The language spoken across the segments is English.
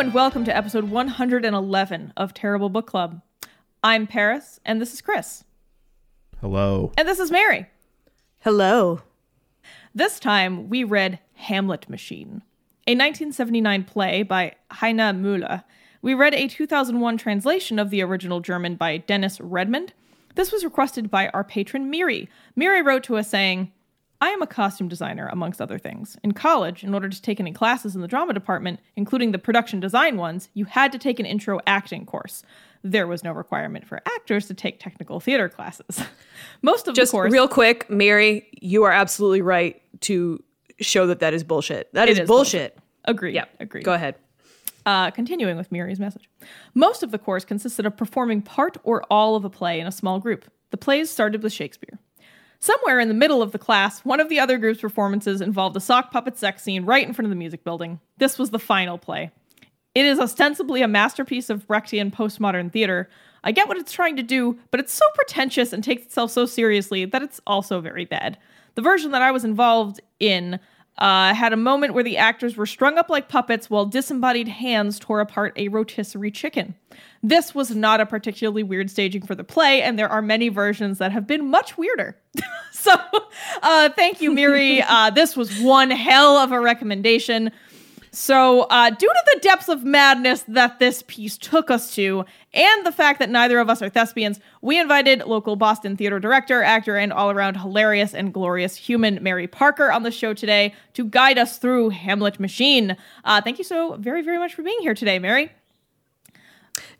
And welcome to episode 111 of Terrible Book Club. I'm Paris, and this is Chris. Hello. And this is Mary. Hello. This time we read Hamlet Machine, a 1979 play by Heiner Müller. We read a 2001 translation of the original German by Dennis Redmond. This was requested by our patron Miri. Miri wrote to us saying, I am a costume designer, amongst other things. In college, in order to take any classes in the drama department, including the production design ones, you had to take an intro acting course. There was no requirement for actors to take technical theater classes. Most of Just the course. real quick, Mary, you are absolutely right to show that that is bullshit. That is, is, is bullshit. Agreed. Yep. Agreed. Go ahead. Uh, continuing with Miri's message. Most of the course consisted of performing part or all of a play in a small group. The plays started with Shakespeare. Somewhere in the middle of the class, one of the other group's performances involved a sock puppet sex scene right in front of the music building. This was the final play. It is ostensibly a masterpiece of Brechtian postmodern theater. I get what it's trying to do, but it's so pretentious and takes itself so seriously that it's also very bad. The version that I was involved in uh, had a moment where the actors were strung up like puppets while disembodied hands tore apart a rotisserie chicken. This was not a particularly weird staging for the play, and there are many versions that have been much weirder. so, uh, thank you, Miri. uh, this was one hell of a recommendation. So, uh, due to the depths of madness that this piece took us to, and the fact that neither of us are thespians, we invited local Boston theater director, actor, and all around hilarious and glorious human Mary Parker on the show today to guide us through Hamlet Machine. Uh, thank you so very, very much for being here today, Mary.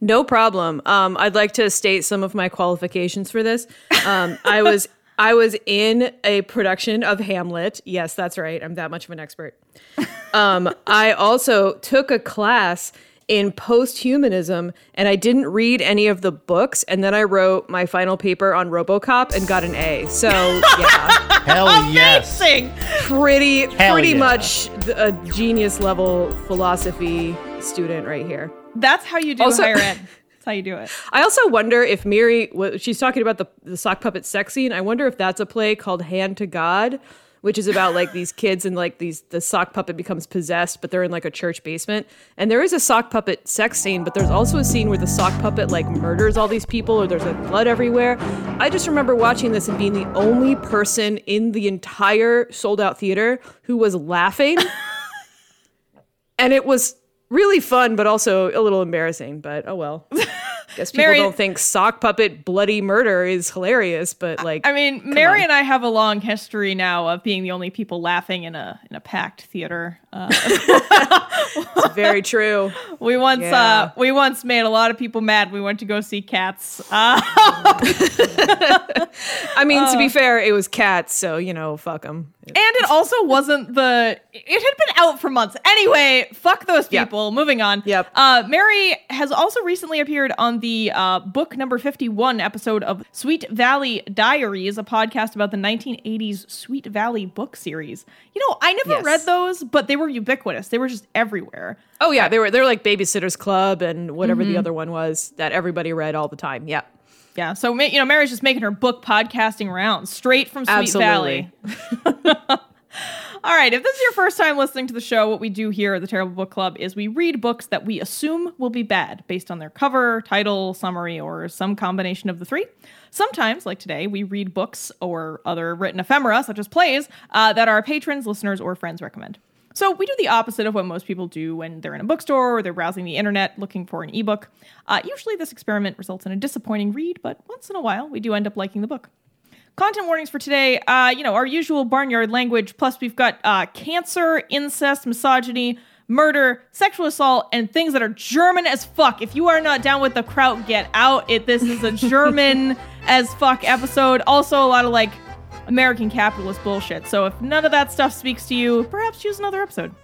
No problem. Um, I'd like to state some of my qualifications for this. Um, I was I was in a production of Hamlet. Yes, that's right. I'm that much of an expert. Um, I also took a class in post-humanism and I didn't read any of the books and then I wrote my final paper on RoboCop and got an A. So, yeah. Hell yes. Amazing! pretty Hell pretty yeah. much a genius level philosophy student right here. That's how you do Also- higher ed. That's how you do it. I also wonder if Miri, she's talking about the, the sock puppet sex scene. I wonder if that's a play called Hand to God, which is about like these kids and like these, the sock puppet becomes possessed, but they're in like a church basement. And there is a sock puppet sex scene, but there's also a scene where the sock puppet like murders all these people or there's like blood everywhere. I just remember watching this and being the only person in the entire sold out theater who was laughing. and it was really fun, but also a little embarrassing. But oh well. Guess people Mary- don't think sock puppet bloody murder is hilarious, but like I mean, Mary and I have a long history now of being the only people laughing in a in a packed theater. Uh, it's very true. we once Yeah. uh, we once made a lot of people mad. We went to go see Cats. Uh, I mean, to be fair, it was cats, so you know, fuck them. and it also wasn't the. It had been out for months. Anyway, fuck those people. Moving on. Yep. Uh, Mary has also recently appeared on the uh, book number fifty-one episode of Sweet Valley Diaries, a podcast about the nineteen eighties Sweet Valley book series. You know, I never Yes. read those, but they were ubiquitous. They were just everywhere. Oh yeah, they were they were like Babysitters Club and whatever the other one was that everybody read all the time. Yeah, Yeah, so you know, Mary's just making her book podcasting rounds straight from Sweet Absolutely. Valley. All right, if this is your first time listening to the show, what we do here at the Terrible Book Club is we read books that we assume will be bad based on their cover, title, summary, or some combination of the three. Sometimes, like today, we read books or other written ephemera, such as plays, uh, that our patrons, listeners, or friends recommend. So we do the opposite of what most people do when they're in a bookstore or they're browsing the internet looking for an ebook. Uh, usually, this experiment results in a disappointing read, but once in a while, we do end up liking the book. Content warnings for today, uh, you know, our usual barnyard language, plus we've got uh, cancer, incest, misogyny, murder, sexual assault, and things that are German as fuck. If you are not down with the kraut, get out. It this is a German as fuck episode. Also, a lot of like American capitalist bullshit. So if none of that stuff speaks to you, perhaps choose another episode.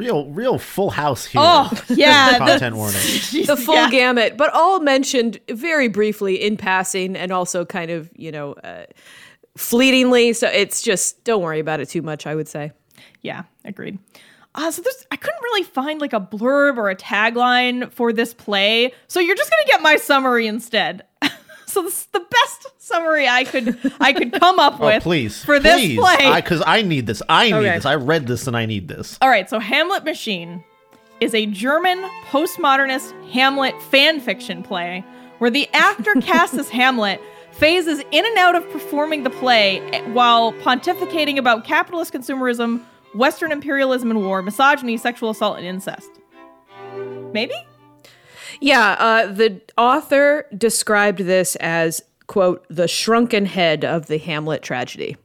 Real, real full house here. Oh yeah, Content warning. the full Yeah. gamut, but all mentioned very briefly in passing and also kind of, you know, uh, fleetingly. So it's just, don't worry about it too much, I would say. Yeah, agreed. Uh, so there's, I couldn't really find like a blurb or a tagline for this play, so you're just gonna get my summary instead. so this is the best summary I could I could come up with. Oh, with please. for this please. play. Because I, need this. I need Okay. this. I read this and I need this. All right, so Hamlet Machine is a German postmodernist Hamlet fan fiction play where the actor cast as Hamlet phases in and out of performing the play eh, while pontificating about capitalist consumerism, Western imperialism and war, misogyny, sexual assault, and incest. Maybe? Yeah, uh, the author described this as, quote, the shrunken head of the Hamlet tragedy,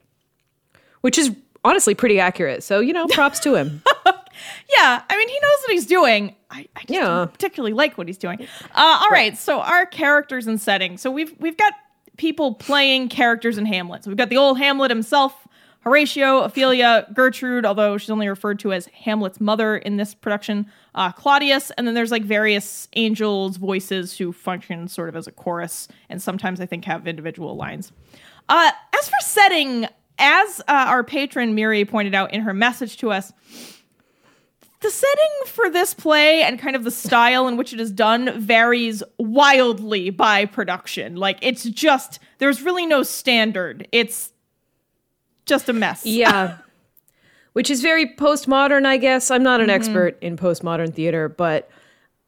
which is honestly pretty accurate. So, you know, props to him. Yeah, I mean, he knows what he's doing. I, I Yeah. don't particularly like what he's doing. Uh, all right. so our characters and setting. So we've we've got people playing characters in Hamlet. So we've got the old Hamlet himself, Horatio, Ophelia, Gertrude, although she's only referred to as Hamlet's mother in this production, uh, Claudius, and then there's like various angels' voices who function sort of as a chorus, and sometimes I think have individual lines. Uh, as for setting, as uh, our patron Miri pointed out in her message to us, the setting for this play and kind of the style in which it is done varies wildly by production. Like it's just there's really no standard. It's just a mess. yeah. Which is very postmodern, I guess. I'm not an expert in postmodern theater, but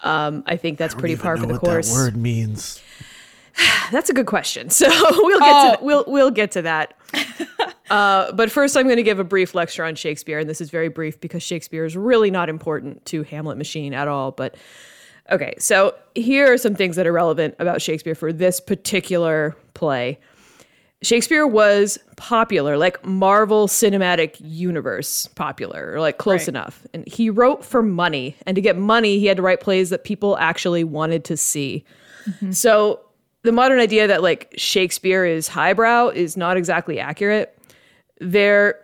um, I think that's pretty par for the course. word means. That's a good question. So we'll get Oh. to we'll we'll get to that. uh, but first, I'm going to give a brief lecture on Shakespeare, and this is very brief because Shakespeare is really not important to Hamlet Machine at all. But okay, so here are some things that are relevant about Shakespeare for this particular play. Shakespeare was popular, like Marvel Cinematic Universe popular, or like close Right. enough. And he wrote for money. And to get money, he had to write plays that people actually wanted to see. Mm-hmm. So the modern idea that like Shakespeare is highbrow is not exactly accurate. There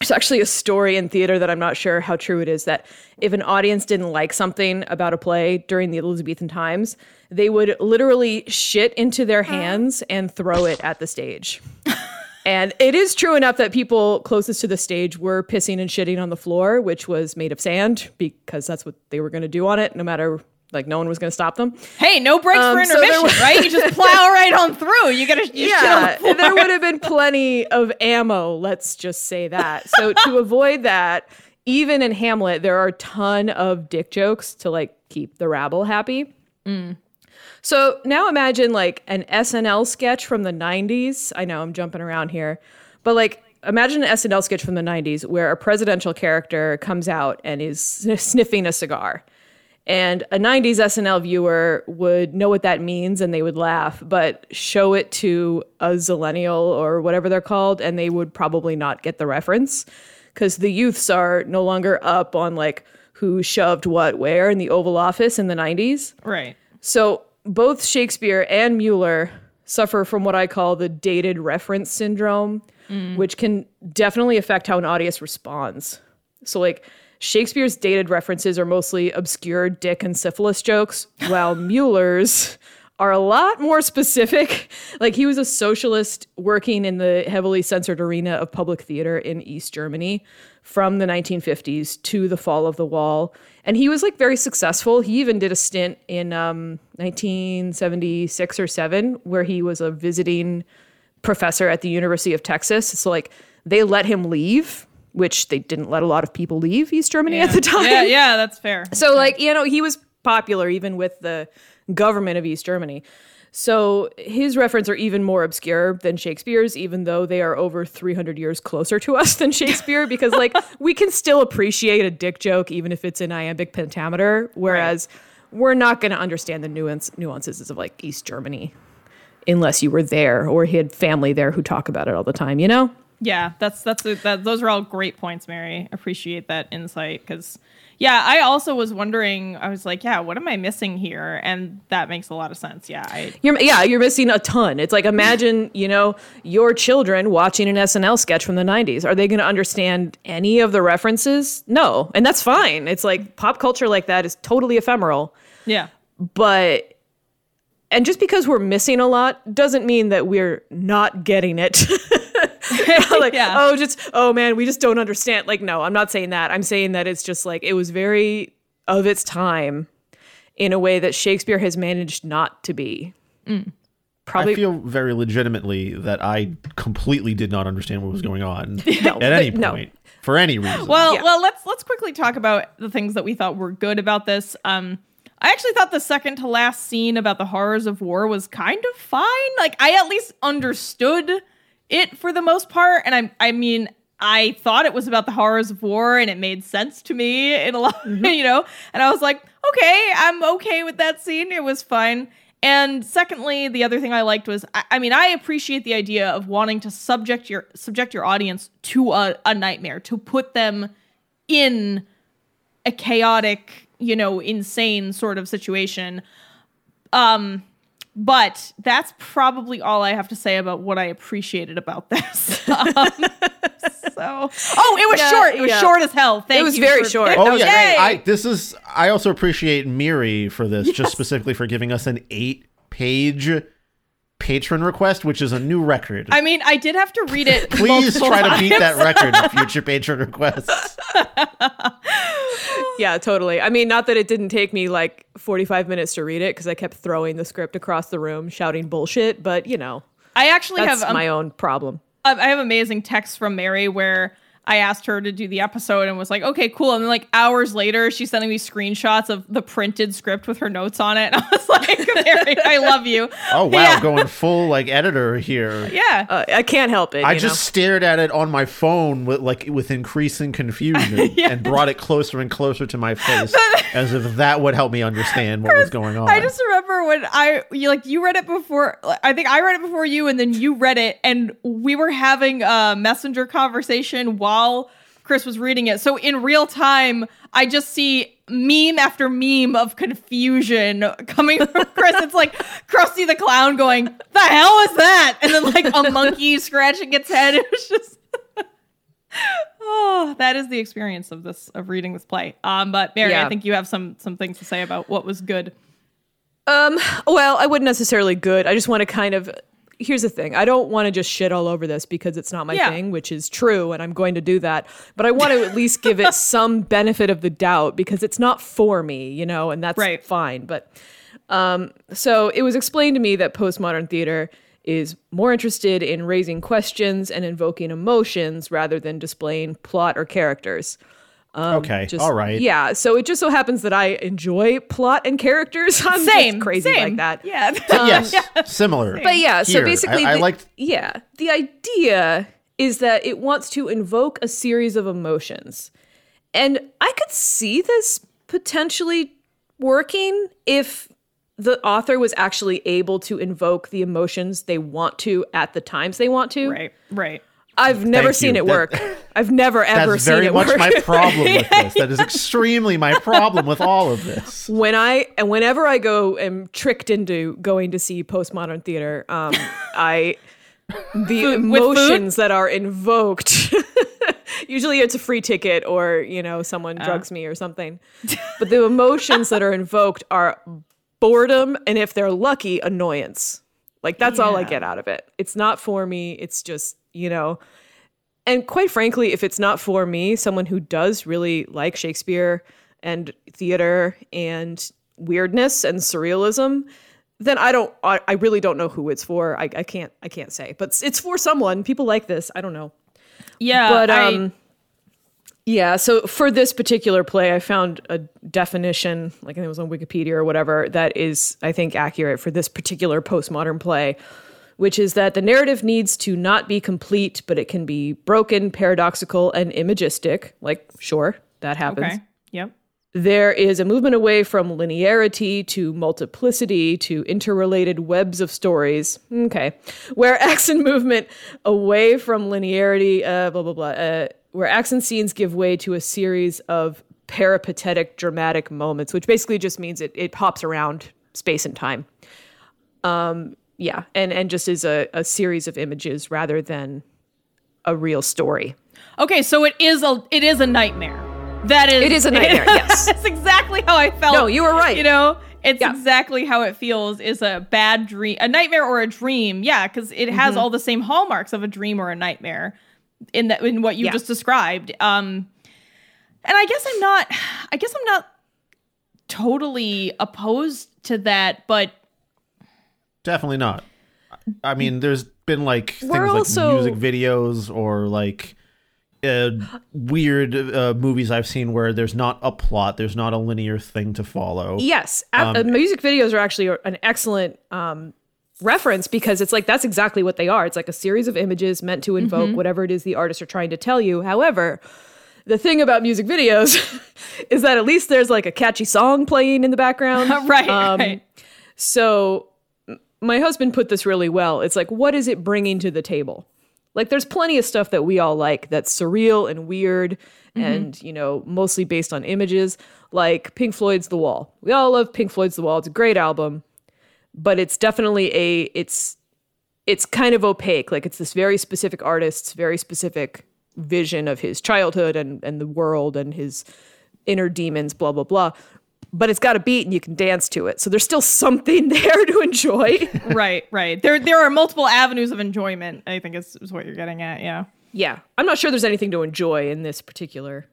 there's actually a story in theater that I'm not sure how true it is that if an audience didn't like something about a play during the Elizabethan times, they would literally shit into their hands and throw it at the stage. and it is true enough that people closest to the stage were pissing and shitting on the floor, which was made of sand because that's what they were going to do on it, no matter like no one was going to stop them. Hey, no breaks for Um, so was- right? You just plow right on through. You shit on yeah, the there would have been plenty of ammo. Let's just say that. So to avoid that, even in Hamlet, there are a ton of dick jokes to like keep the rabble happy. So now imagine like an SNL sketch from the 90s. I know I'm jumping around here, but like imagine an SNL sketch from the 90s where a presidential character comes out and is sniffing a cigar. And a 90s SNL viewer would know what that means and they would laugh, but show it to a Zillennial or whatever they're called, and they would probably not get the reference because the youths are no longer up on like who shoved what where in the Oval Office in the 90s. right. So both Shakespeare and Mueller suffer from what I call the dated reference syndrome, mm. which can definitely affect how an audience responds. So, like, Shakespeare's dated references are mostly obscure dick and syphilis jokes, while Mueller's are a lot more specific. Like, he was a socialist working in the heavily censored arena of public theater in East Germany from the 1950s to the fall of the wall. And he was like very successful. He even did a stint in um, 1976 or 7 where he was a visiting professor at the University of Texas. So like they let him leave, which they didn't let a lot of people leave East Germany at the time. Yeah, yeah, that's fair. So like, you know, he was popular even with the government of East Germany. So his references are even more obscure than Shakespeare's, even though they are over 300 years closer to us than Shakespeare, because like we can still appreciate a dick joke even if it's in iambic pentameter, whereas we're not going to understand the nuance nuances of like East Germany unless you were there or he had family there who talk about it all the time, you know? Yeah, that's that's that. Those are all great points, Mary. Appreciate that insight because, yeah, I also was wondering. I was like, yeah, what am I missing here? And that makes a lot of sense. Yeah, I You're yeah, you're missing a ton. It's like imagine, you know, your children watching an SNL sketch from the 90s. Are they going to understand any of the references? No. And that's fine. It's like pop culture like that is totally ephemeral. yeah But and just because we're missing a lot doesn't mean that we're not getting it. like, Yeah. oh, just oh man, we just don't understand. Like, no, I'm not saying that. I'm saying that it's just like it was very of its time in a way that Shakespeare has managed not to be. Probably I feel very legitimately that I completely did not understand what was going on No, at any but no. point for any reason. Well, Yeah. well, let's let's quickly talk about the things that we thought were good about this. Um, I actually thought the second to last scene about the horrors of war was kind of fine. Like I at least understood it for the most part, and I I mean I thought it was about the horrors of war, and it made sense to me in a lot, you know. And I was like, okay, I'm okay with that scene. It was fine. And secondly, the other thing I liked was, I, I mean, I appreciate the idea of wanting to subject your subject your audience to a, a nightmare, to put them in a chaotic, you know, insane sort of situation. Um, but that's probably all I have to say about what I appreciated about this. Um, so, oh, it was Yeah, short. It was yeah. short as hell. Thank It was you very for- short. Oh yeah, Yay! I this is I also appreciate Miri for this, just specifically for giving us an eight page patron request, which is a new record. I mean, I did have to read it. Please multiple try to beat that record in future patron requests. Yeah, totally. I mean, not that it didn't take me like 45 minutes to read it because I kept throwing the script across the room, shouting bullshit, but you know, I actually have um, my own problem. I I have amazing texts from Mary where I asked her to do the episode and was like, okay, cool. And then like hours later, she's sending me screenshots of the printed script with her notes on it. And I was like, Mary, I love you. Oh wow, Yeah. going full like editor here. Yeah. Uh, I can't help it. I you just stared at it on my phone with like with increasing confusion and brought it closer and closer to my face as if that would help me understand what was going on. I just remember when I you like you read it before I think I read it before you and then you read it and we were having a messenger conversation while Chris was reading it. So in real time I just see meme after meme of confusion coming from Chris. It's like Krusty the Clown going, "The hell is that?" And then like a monkey scratching its head. It was just Oh, that is the experience of this of reading this play. Um, but Mary, I think you have some some things to say about what was good. Um, well, I wouldn't necessarily good. I just want to kind of. Here's the thing. I don't want to just shit all over this because it's not my Yeah. thing, which is true, and I'm going to do that. But I want to at least give it some benefit of the doubt because it's not for me, you know, and that's Right. fine. But um, so it was explained to me that postmodern theater is more interested in raising questions and invoking emotions rather than displaying plot or characters. Um, okay, Just- all right. Yeah. So it just so happens that I enjoy plot and characters. I'm just Same, crazy same. like that. Yeah. Um, yes, similar. But yeah, so Here, basically, I, I the- liked. Yeah, the idea is that it wants to invoke a series of emotions, and I could see this potentially working if the author was actually able to invoke the emotions they want to at the times they want to. right. Right. I've never Thank seen you. it That- work. I've never ever seen it work. That's seen very it much work. my problem with this. That is extremely my problem with all of this. when I and whenever I go am tricked into going to see postmodern theater, um, I the food? emotions that are invoked. usually, it's a free ticket, or you know, someone Oh. drugs me or something. But the emotions that are invoked are boredom, and if they're lucky, annoyance. Like that's all I get out of it. It's not for me. It's just you know. And quite frankly, if it's not for me, someone who does really like Shakespeare and theater and weirdness and surrealism, then I don't. I, really don't know who it's for. I, I can't. I can't say. But it's for someone. People like this. I don't know. Yeah. But I- um, Yeah, so for this particular play, I found a definition, like I think it was on Wikipedia or whatever, that is, I think, accurate for this particular postmodern play, which is that the narrative needs to not be complete, but it can be broken, paradoxical, and imagistic. Like, sure, that happens. Okay. Yep. There is a movement away from linearity to multiplicity to interrelated webs of stories. Okay. Where action movement away from linearity, uh, blah, blah, blah, uh, where action scenes give way to a series of peripatetic dramatic moments, which basically just means it, it hops around space and time. Um, yeah. And, and just is a, a series of images rather than a real story. Okay, so it is a it is a nightmare. That is It is a nightmare, yes. That's exactly how I felt. No, you were right. You know, it's Yeah. exactly how it feels is a bad dream, a nightmare or a dream. Yeah, because it Mm-hmm. has all the same hallmarks of a dream or a nightmare in that in what you Yeah. just described. Um and I guess I'm not I guess I'm not totally opposed to that, but Definitely not. I mean, there's been like things We're like also- music videos or like uh, weird uh, movies I've seen where there's not a plot, there's not a linear thing to follow. Yes, a- uh, music videos are actually an excellent um, reference because it's like that's exactly what they are. It's like a series of images meant to invoke whatever it is the artists are trying to tell you. However, the thing about music videos is that at least there's like a catchy song playing in the background. right, Um, right. So m- my husband put this really well. It's like, what is it bringing to the table? Like, there's plenty of stuff that we all like that's surreal and weird mm-hmm. and, you know, mostly based on images, like Pink Floyd's The Wall. We all love Pink Floyd's The Wall. It's a great album, but it's definitely a, it's, it's kind of opaque. Like, it's this very specific artist's very specific vision of his childhood and, and the world and his inner demons, blah, blah, blah. But it's got a beat and you can dance to it. So there's still something there to enjoy. right, right. There there are multiple avenues of enjoyment, I think is, is what you're getting at, yeah. yeah. I'm not sure there's anything to enjoy in this particular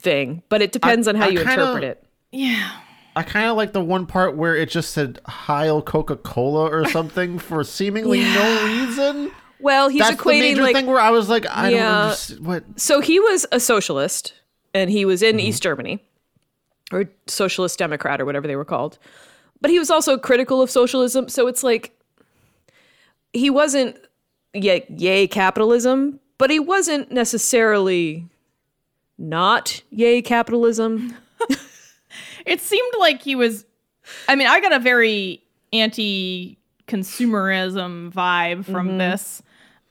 thing, but it depends on how I you kinda- interpret it. Yeah. I kind of like the one part where it just said Heil Coca Cola or something for seemingly no reason. Well, he's That's the major like thing where I was like, I Yeah. don't understand what. so he was a socialist and he was in mm-hmm. East Germany or socialist democrat or whatever they were called. But he was also critical of socialism, so it's like he wasn't yay, yay capitalism, but he wasn't necessarily not yay capitalism. It seemed like he was I mean, I got a very anti consumerism vibe from this.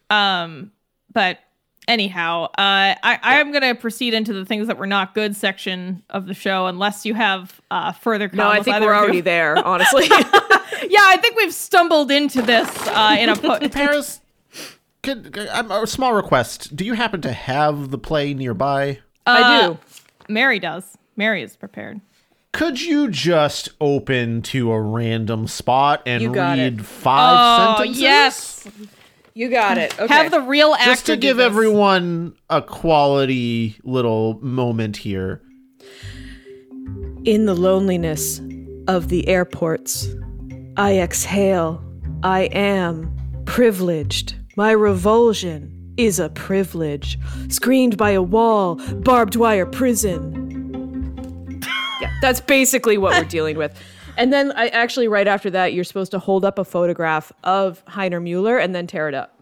Um but anyhow, uh I I'm going to proceed into the things that were not good section of the show unless you have uh further comments. No, I think either we're already there, honestly. Yeah, I think we've stumbled into this uh in a po- Paris, could, I'm a small request. Do you happen to have the play nearby? I do. Mary does. Mary is prepared. Could you just open to a random spot and You got read it. five Oh, sentences? yes. You got it. Okay. Have the real actor Just to do give this. everyone a quality little moment here. In the loneliness of the airports, I exhale. I am privileged. My revulsion is a privilege. Screened by a wall, barbed wire prison. yeah, that's basically what we're dealing with. And then I actually right after that, you're supposed to hold up a photograph of Heiner Mueller and then tear it up.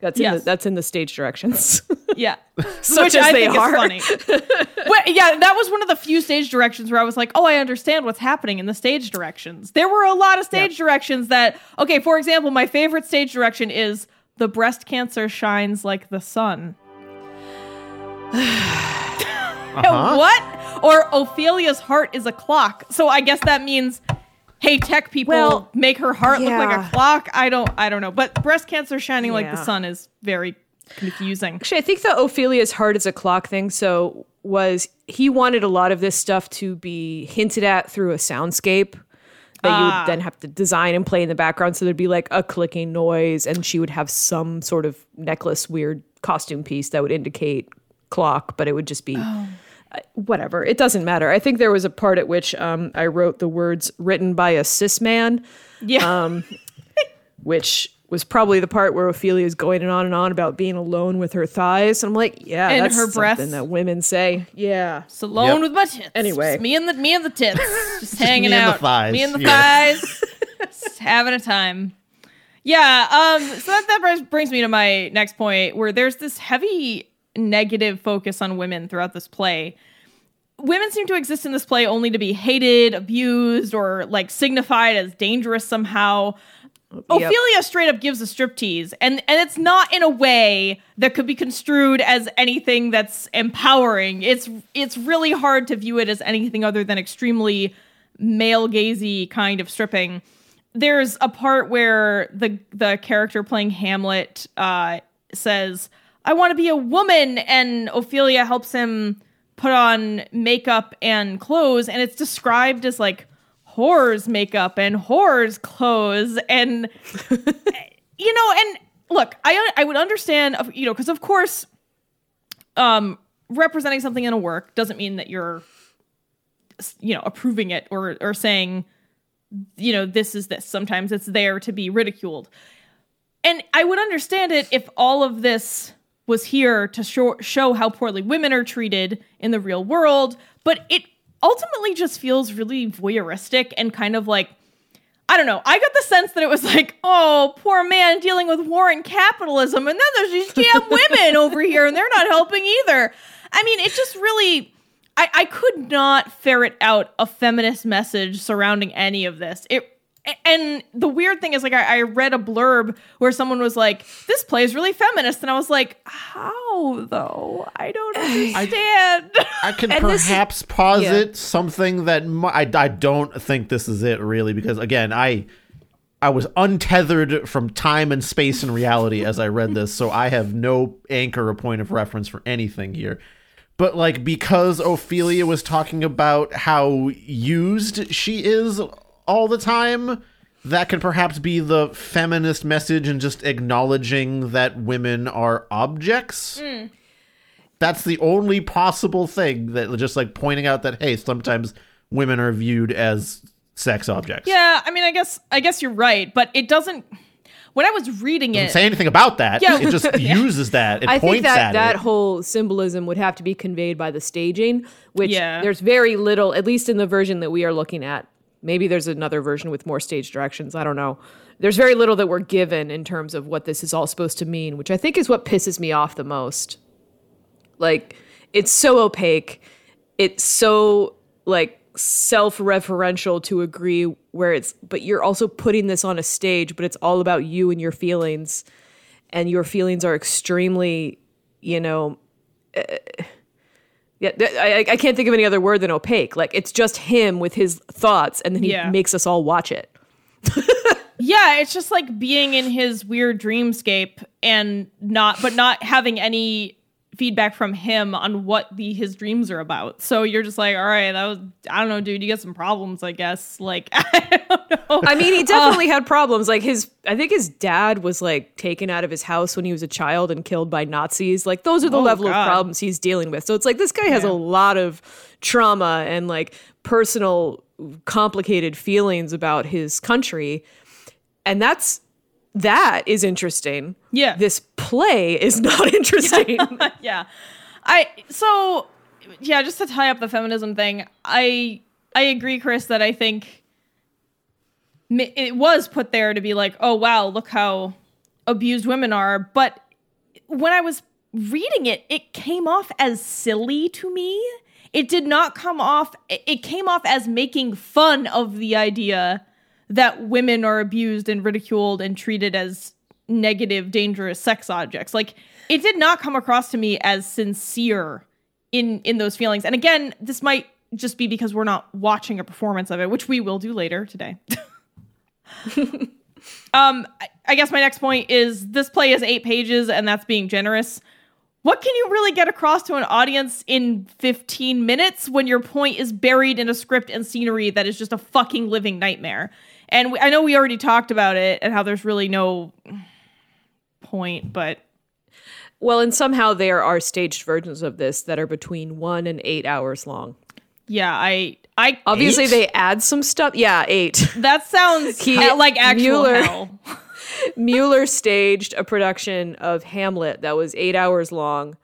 That's in Yes. the, that's in the stage directions. Yeah. Such Which as I they think are. is funny. but yeah, that was one of the few stage directions where I was like, oh, I understand what's happening in the stage directions. There were a lot of stage directions that, okay, for example, my favorite stage direction is the breast cancer shines like the sun. Uh-huh. What? Or Ophelia's heart is a clock. So I guess that means hey tech people Well, make her heart look like a clock. I don't I don't know. But breast cancer shining like the sun is very confusing. Actually, I think the Ophelia's heart is a clock thing. So was he wanted a lot of this stuff to be hinted at through a soundscape that you Ah. would then have to design and play in the background. So there'd be like a clicking noise, and she would have some sort of necklace, weird costume piece that would indicate clock, but it would just be. uh, Whatever. It doesn't matter. I think there was a part at which um, I wrote the words written by a cis man, Yeah. um, which was probably the part where Ophelia is going on and on about being alone with her thighs. And I'm like, yeah, And that's her something breasts. that women say. Yeah. It's alone Yep. with my tits. Anyway. Just me and the me and the tits, just hanging me and the out. thighs, Me and the yeah. thighs, just having a time. Yeah. Um. So that that brings- brings me to my next point, where there's this heavy negative focus on women throughout this play. Women seem to exist in this play only to be hated, abused, or like signified as dangerous somehow. Ophelia straight up gives a striptease, and and it's not in a way that could be construed as anything that's empowering. It's it's really hard to view it as anything other than extremely male gazy kind of stripping. There's a part where the the character playing Hamlet uh, says, "I want to be a woman," and Ophelia helps him put on makeup and clothes, and it's described as like whores makeup and whores clothes and you know and look i i would understand you know because of course um representing something in a work doesn't mean that you're you know approving it or or saying you know this is this. Sometimes it's there to be ridiculed. And i would understand it if all of this was here to show, show how poorly women are treated in the real world but it ultimately just feels really voyeuristic and kind of like I don't know. I got the sense that it was like, oh, poor man dealing with war and capitalism, and then there's these damn women over here, and they're not helping either. I mean, it just really, I, I could not ferret out a feminist message surrounding any of this. It, and the weird thing is, like, I, I read a blurb where someone was like, "This play is really feminist," and I was like, "How though? I don't understand." I can And this- perhaps posit yeah. something that mi- I, I don't think this is it really because again I I was untethered from time and space and reality as I read this so I have no anchor or point of reference for anything here. But like because Ophelia was talking about how used she is all the time, that can perhaps be the feminist message and just acknowledging that women are objects that's the only possible thing that just like pointing out that hey sometimes women are viewed as sex objects yeah, I mean, I guess I guess you're right, but it doesn't. When I was reading doesn't it, say anything about that Yeah. it just uses that it I points think that at that it whole symbolism would have to be conveyed by the staging, which Yeah. there's very little, at least in the version that we are looking at. Maybe there's another version with more stage directions. I don't know. There's very little that we're given in terms of what this is all supposed to mean, which I think is what pisses me off the most. Like, it's so opaque. It's so like self-referential to agree where it's but you're also putting this on a stage, but it's all about you and your feelings and your feelings are extremely, you know, uh, yeah, I, I can't think of any other word than opaque. Like it's just him with his thoughts, and then he Yeah. makes us all watch it. yeah, it's just like being in his weird dreamscape and not, but not having any feedback from him on what the his dreams are about. So you're just like, all right, that was, I don't know, dude, you got some problems, I guess. Like, I don't know. I mean, he uh, definitely had problems. Like his, I think his dad was like taken out of his house when he was a child and killed by Nazis. Like those are the Oh, level God. of problems he's dealing with. So it's like this guy has Yeah. a lot of trauma and like personal complicated feelings about his country, and that's that is interesting. Yeah. this play is not interesting. yeah i so yeah just to tie up the feminism thing i i agree chris that i think it was put there to be like oh wow look how abused women are but when i was reading it it came off as silly to me it did not come off it it came off as making fun of the idea that women are abused and ridiculed and treated as negative dangerous sex objects. Like it did not come across to me as sincere in in those feelings. And again this might just be because we're not watching a performance of it which we will do later today. Um I, guess my next point is this play is eight pages and that's being generous. What can you really get across to an audience in 15 minutes when your point is buried in a script and scenery that is just a fucking living nightmare? And we, I know we already talked about it and how there's really no point, but well, and somehow there are staged versions of this that are between one and eight hours long. yeah, I I Obviously, Eight? they add some stuff. Yeah, eight. that sounds He- like actual Mueller- hell. Mueller staged a production of Hamlet that was eight hours long.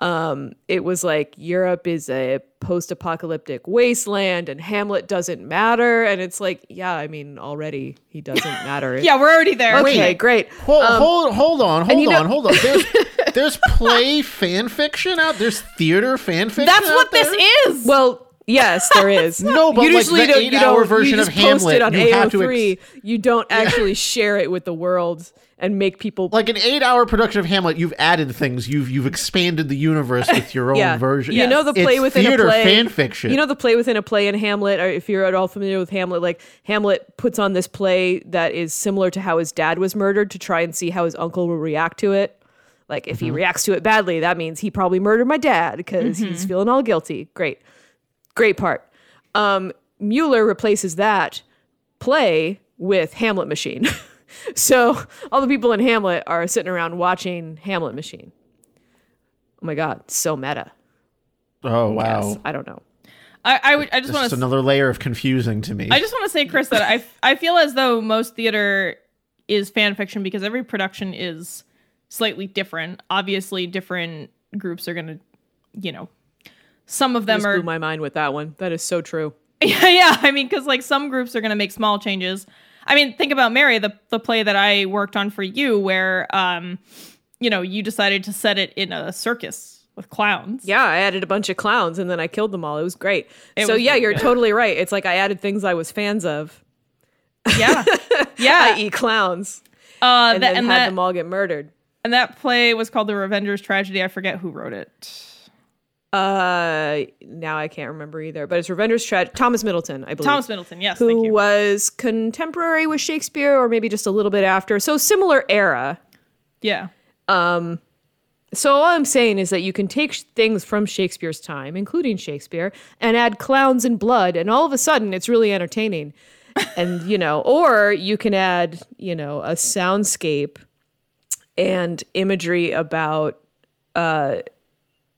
Um, it was like Europe is a post-apocalyptic wasteland, and Hamlet doesn't matter. And it's like, yeah, I mean, already he doesn't matter. Yeah, we're already there. Okay, Wait. great. Hold, hold, hold on, hold on, know- hold on. There's, there's play fan fiction out. There's theater fan fiction. That's out what there? this is. Well, yes, there is. No, but, like, usually the don't, you eight-hour don't, version you of just post Hamlet, it on you have to AO3. you don't actually share it with the world and make people like an eight-hour production of Hamlet. You've added things. You've you've expanded the universe with your own yeah. version. You know the play It's within theater a play. fan fiction. You know the play within a play in Hamlet, or if you're at all familiar with Hamlet, like Hamlet puts on this play that is similar to how his dad was murdered to try and see how his uncle will react to it. Like if Mm-hmm. he reacts to it badly, that means he probably murdered my dad because Mm-hmm. he's feeling all guilty. Great. Great part. Um, Mueller replaces that play with Hamlet Machine. so all the people in Hamlet are sitting around watching Hamlet Machine. Oh my god, so meta. oh wow, Yes, I don't know. I, I, would, I just want just to another layer of confusing to me. I just want to say, Chris, that I, I feel as though most theater is fan fiction because every production is slightly different. Obviously, different groups are going to, you know, some of them just are. blew my mind with that one. That is so true. yeah, yeah. I mean, because like some groups are going to make small changes. I mean, think about Mary, the the play that I worked on for you, where um, you know, you decided to set it in a circus with clowns. Yeah, I added a bunch of clowns and then I killed them all. It was great. It so was yeah, really you're good. totally right. It's like I added things I was fans of, yeah, yeah. i.e., clowns, Uh, and that, then and had that them all get murdered. and that play was called The Revengers Tragedy. I forget who wrote it. Uh, now I can't remember either, but it's Revenger's Tragedy. Thomas Middleton, I believe. Thomas Middleton. Yes, thank who you. was contemporary with Shakespeare, or maybe just a little bit after. So similar era. Yeah. Um. So all I'm saying is that you can take sh- things from Shakespeare's time, including Shakespeare, and add clowns and blood, and all of a sudden it's really entertaining. and you know, or you can add, you know, a soundscape and imagery about uh,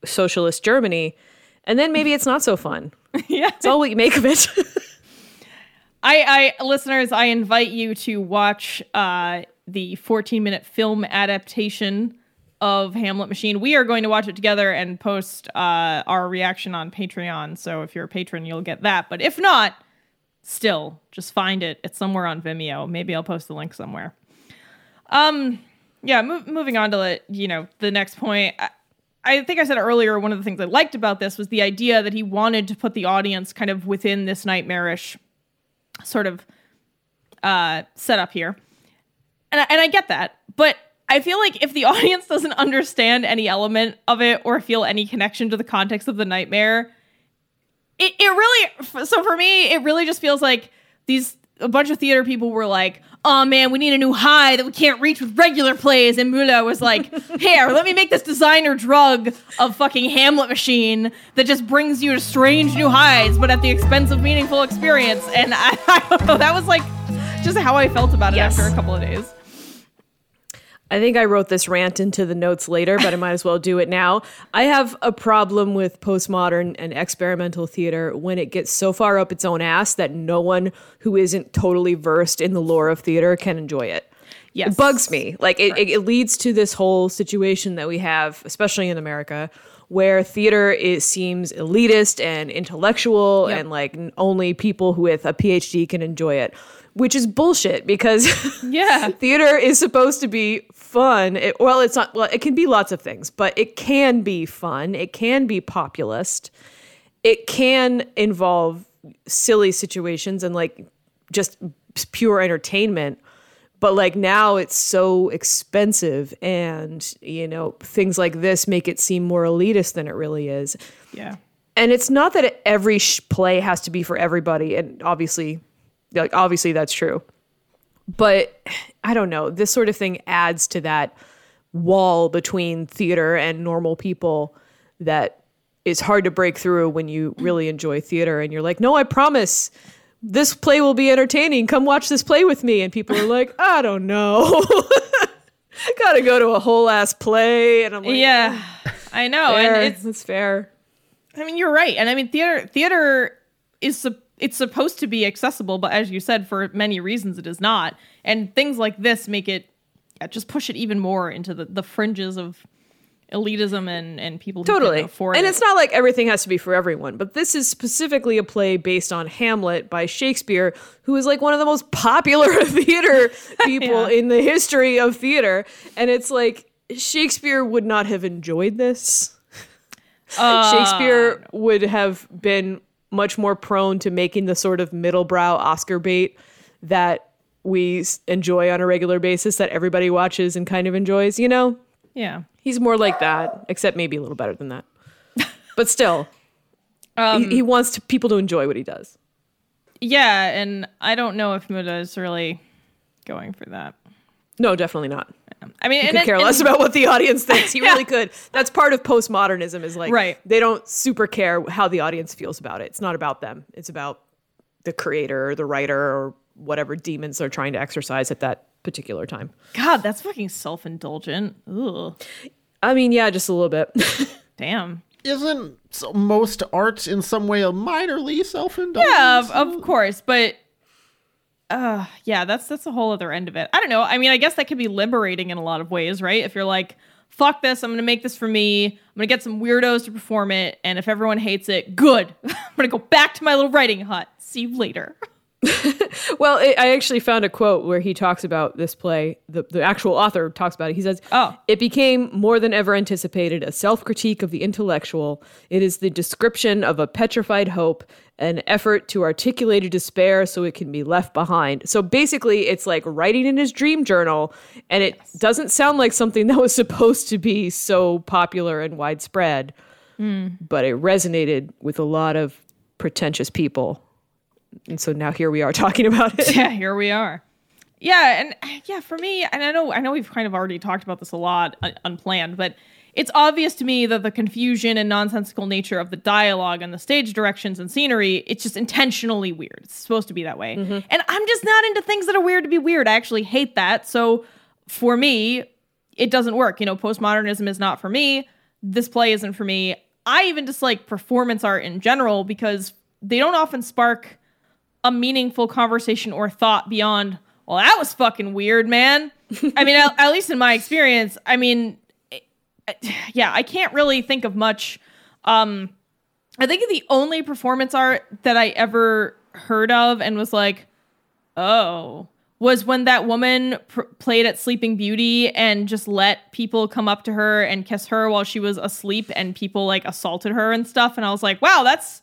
socialist Germany, and then maybe it's not so fun. yeah. It's all what you make of it. I, I, listeners, I invite you to watch uh, the 14 minute film adaptation of Hamlet Machine. We are going to watch it together and post uh, our reaction on Patreon. So if you're a patron, you'll get that. But if not, still, just find it. It's somewhere on Vimeo. Maybe I'll post the link somewhere. Um, yeah. Mo- moving on to the, you know the next point. I, I think I said earlier one of the things I liked about this was the idea that he wanted to put the audience kind of within this nightmarish sort of uh, setup here, and I, and I get that, but I feel like if the audience doesn't understand any element of it or feel any connection to the context of the nightmare, it it really so for me it really just feels like these a bunch of theater people were like, "Oh man, we need a new high that we can't reach with regular plays." And Mueller was like, "Here, let me make this designer drug of fucking Hamlet machine that just brings you to strange new highs, but at the expense of meaningful experience." And I, I don't know, that was like just how I felt about it Yes. after a couple of days. I think I wrote this rant into the notes later, but I might as well do it now. I have a problem with postmodern and experimental theater when it gets so far up its own ass that no one who isn't totally versed in the lore of theater can enjoy it. Yes. It bugs me. Like it, it, it leads to this whole situation that we have, especially in America, where theater is seems elitist and intellectual Yep. and like only people with a PhD can enjoy it, which is bullshit because Yeah. theater is supposed to be fun. It, well, it's not. Well, it can be lots of things, but it can be fun. It can be populist. It can involve silly situations and like just pure entertainment. But like now it's so expensive and you know things like this make it seem more elitist than it really is. Yeah. And it's not that every sh- play has to be for everybody and obviously like obviously that's true. But I don't know, this sort of thing adds to that wall between theater and normal people that is hard to break through when you really enjoy theater and you're like, "No, I promise this play will be entertaining. Come watch this play with me." And people are like, "I don't know." Got to go to a whole ass play and I'm like, Yeah. I know. fair. And it's it's fair. I mean, you're right, and I mean, theater theater is sup- it's supposed to be accessible, but as you said, for many reasons, it is not. And things like this make it yeah, just push it even more into the, the fringes of elitism and and people Totally. afford And it. it's not like everything has to be for everyone, but this is specifically a play based on Hamlet by Shakespeare, who is like one of the most popular theater people Yeah. in the history of theater. And it's like Shakespeare would not have enjoyed this. Uh, Shakespeare would have been much more prone to making the sort of middlebrow Oscar bait that we enjoy on a regular basis that everybody watches and kind of enjoys, you know? yeah. He's more like that, except maybe a little better than that. But still, Um, he, he wants to, people to enjoy what he does. Yeah, and I don't know if Mueller is really going for that. No, definitely not. I mean, He and could it- care and- less about what the audience thinks. He really could. That's part of postmodernism is like Right. they don't super care how the audience feels about it. It's not about them. It's about the creator or the writer or whatever demons they're trying to exercise at that particular time. God, that's fucking self indulgent. Ugh. I mean, yeah, just a little bit. Damn. Isn't most art in some way a minorly self-indulgent? Yeah, of, of course, but uh yeah, that's that's a whole other end of it. I don't know. I mean, I guess that could be liberating in a lot of ways, right? If you're like, fuck this, I'm gonna make this for me. I'm gonna get some weirdos to perform it, and if everyone hates it, good. I'm gonna go back to my little writing hut. See you later. Well, I I actually found a quote where he talks about this play. The, the actual author talks about it. He says, Oh. it became more than ever anticipated a self critique of the intellectual. It is the description of a petrified hope, an effort to articulate a despair so it can be left behind. So basically, it's like writing in his dream journal, and it doesn't sound like something that was supposed to be so popular and widespread, hmm. but it resonated with a lot of pretentious people. And so now here we are talking about it. yeah, here we are. Yeah, and yeah, for me, and I know I know we've kind of already talked about this a lot un- unplanned, but it's obvious to me that the confusion and nonsensical nature of the dialogue and the stage directions and scenery, it's just intentionally weird. It's supposed to be that way. Mm-hmm. And I'm just not into things that are weird to be weird. I actually hate that. So for me, it doesn't work. You know, postmodernism is not for me. This play isn't for me. I even dislike performance art in general because they don't often spark a meaningful conversation or thought beyond, well, that was fucking weird, man. I mean, at, at least in my experience, I mean, it- yeah, I can't really think of much. Um, I think the only performance art that I ever heard of and was like, oh, was when that woman pr- played at Sleeping Beauty and just let people come up to her and kiss her while she was asleep and people like assaulted her and stuff. And I was like, wow, that's